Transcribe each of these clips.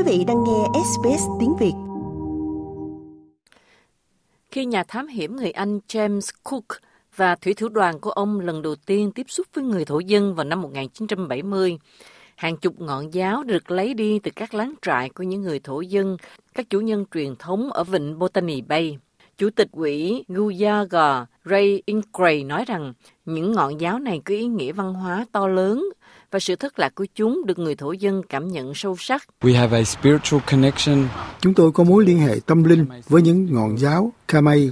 Quý vị đang nghe SBS tiếng Việt. Khi nhà thám hiểm người Anh James Cook và thủy thủ đoàn của ông lần đầu tiên tiếp xúc với người thổ dân vào năm 1970, hàng chục ngọn giáo được lấy đi từ các láng trại của những người thổ dân, các chủ nhân truyền thống ở vịnh Botany Bay. Chủ tịch quỹ Guyaga Ray Ingray nói rằng những ngọn giáo này có ý nghĩa văn hóa to lớn và sự thất lạc của chúng được người thổ dân cảm nhận sâu sắc. We have a spiritual connection. Chúng tôi có mối liên hệ tâm linh với những ngọn giáo Kamei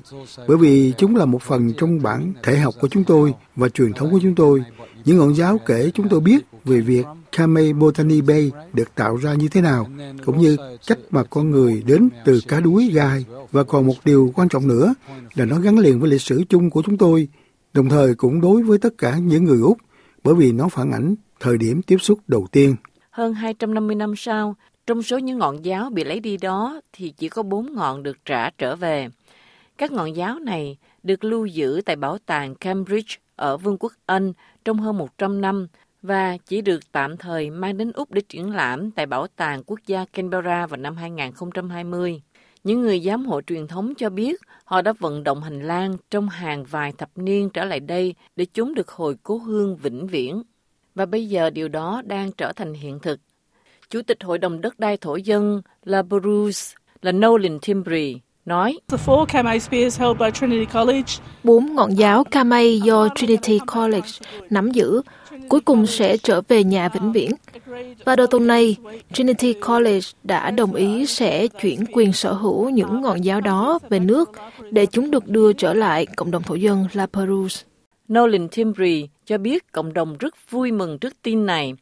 bởi vì chúng là một phần trong bản thể học của chúng tôi và truyền thống của chúng tôi. Những ngọn giáo kể chúng tôi biết về việc Kamei Botany Bay được tạo ra như thế nào, cũng như cách mà con người đến từ cá đuối gai. Và còn một điều quan trọng nữa là nó gắn liền với lịch sử chung của chúng tôi, đồng thời cũng đối với tất cả những người Úc, bởi vì nó phản ảnh thời điểm tiếp xúc đầu tiên. Hơn 250 năm sau, trong số những ngọn giáo bị lấy đi đó thì chỉ có bốn ngọn được trả trở về. Các ngọn giáo này được lưu giữ tại bảo tàng Cambridge ở Vương quốc Anh trong hơn 100 năm và chỉ được tạm thời mang đến Úc để triển lãm tại Bảo tàng Quốc gia Canberra vào năm 2020. Những người giám hộ truyền thống cho biết họ đã vận động hành lang trong hàng vài thập niên trở lại đây để chúng được hồi cố hương vĩnh viễn. Và bây giờ điều đó đang trở thành hiện thực. Chủ tịch Hội đồng đất đai thổ dân La Bruce là Nolan Timbry nói Bốn ngọn giáo Kamei do Trinity College nắm giữ cuối cùng sẽ trở về nhà vĩnh viễn. Và đầu tuần này, Trinity College đã đồng ý sẽ chuyển quyền sở hữu những ngọn giáo đó về nước để chúng được đưa trở lại cộng đồng thổ dân La Perouse. Nolan Timbry cho biết cộng đồng rất vui mừng trước tin này.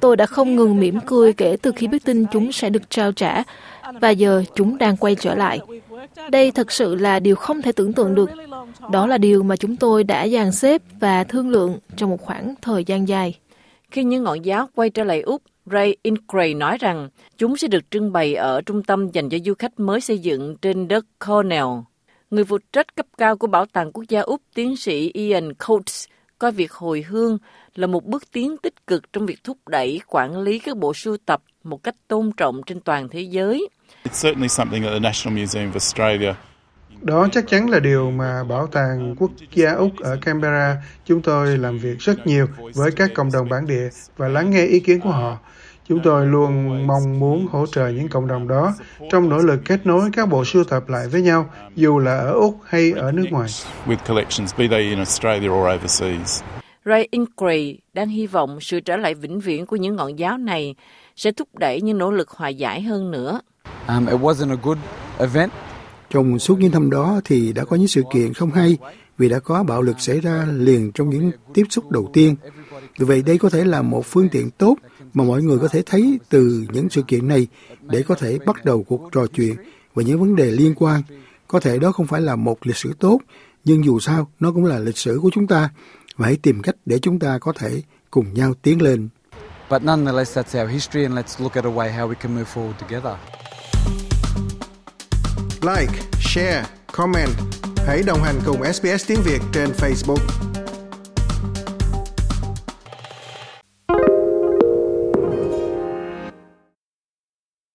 Tôi đã không ngừng mỉm cười kể từ khi biết tin chúng sẽ được trao trả và giờ chúng đang quay trở lại. Đây thật sự là điều không thể tưởng tượng được. Đó là điều mà chúng tôi đã dàn xếp và thương lượng trong một khoảng thời gian dài. Khi những ngọn giáo quay trở lại Úc, Ray Incray nói rằng chúng sẽ được trưng bày ở trung tâm dành cho du khách mới xây dựng trên đất Cornell. Người phụ trách cấp cao của Bảo tàng Quốc gia Úc, tiến sĩ Ian Coates, coi việc hồi hương là một bước tiến tích cực trong việc thúc đẩy quản lý các bộ sưu tập một cách tôn trọng trên toàn thế giới. Đó chắc chắn là điều mà Bảo tàng Quốc gia Úc ở Canberra chúng tôi làm việc rất nhiều với các cộng đồng bản địa và lắng nghe ý kiến của họ. Chúng tôi luôn mong muốn hỗ trợ những cộng đồng đó trong nỗ lực kết nối các bộ sưu tập lại với nhau, dù là ở Úc hay ở nước ngoài. Ray Ingray đang hy vọng sự trở lại vĩnh viễn của những ngọn giáo này sẽ thúc đẩy những nỗ lực hòa giải hơn nữa. Um, it wasn't a good event. Trong suốt những năm đó thì đã có những sự kiện không hay vì đã có bạo lực xảy ra liền trong những tiếp xúc đầu tiên. Vì vậy đây có thể là một phương tiện tốt mà mọi người có thể thấy từ những sự kiện này để có thể bắt đầu cuộc trò chuyện về những vấn đề liên quan. Có thể đó không phải là một lịch sử tốt, nhưng dù sao nó cũng là lịch sử của chúng ta và hãy tìm cách để chúng ta có thể cùng nhau tiến lên. But nonetheless, that's our history and let's look at a way how we can move forward together. Like, share, comment. Hãy đồng hành cùng SBS tiếng Việt trên Facebook.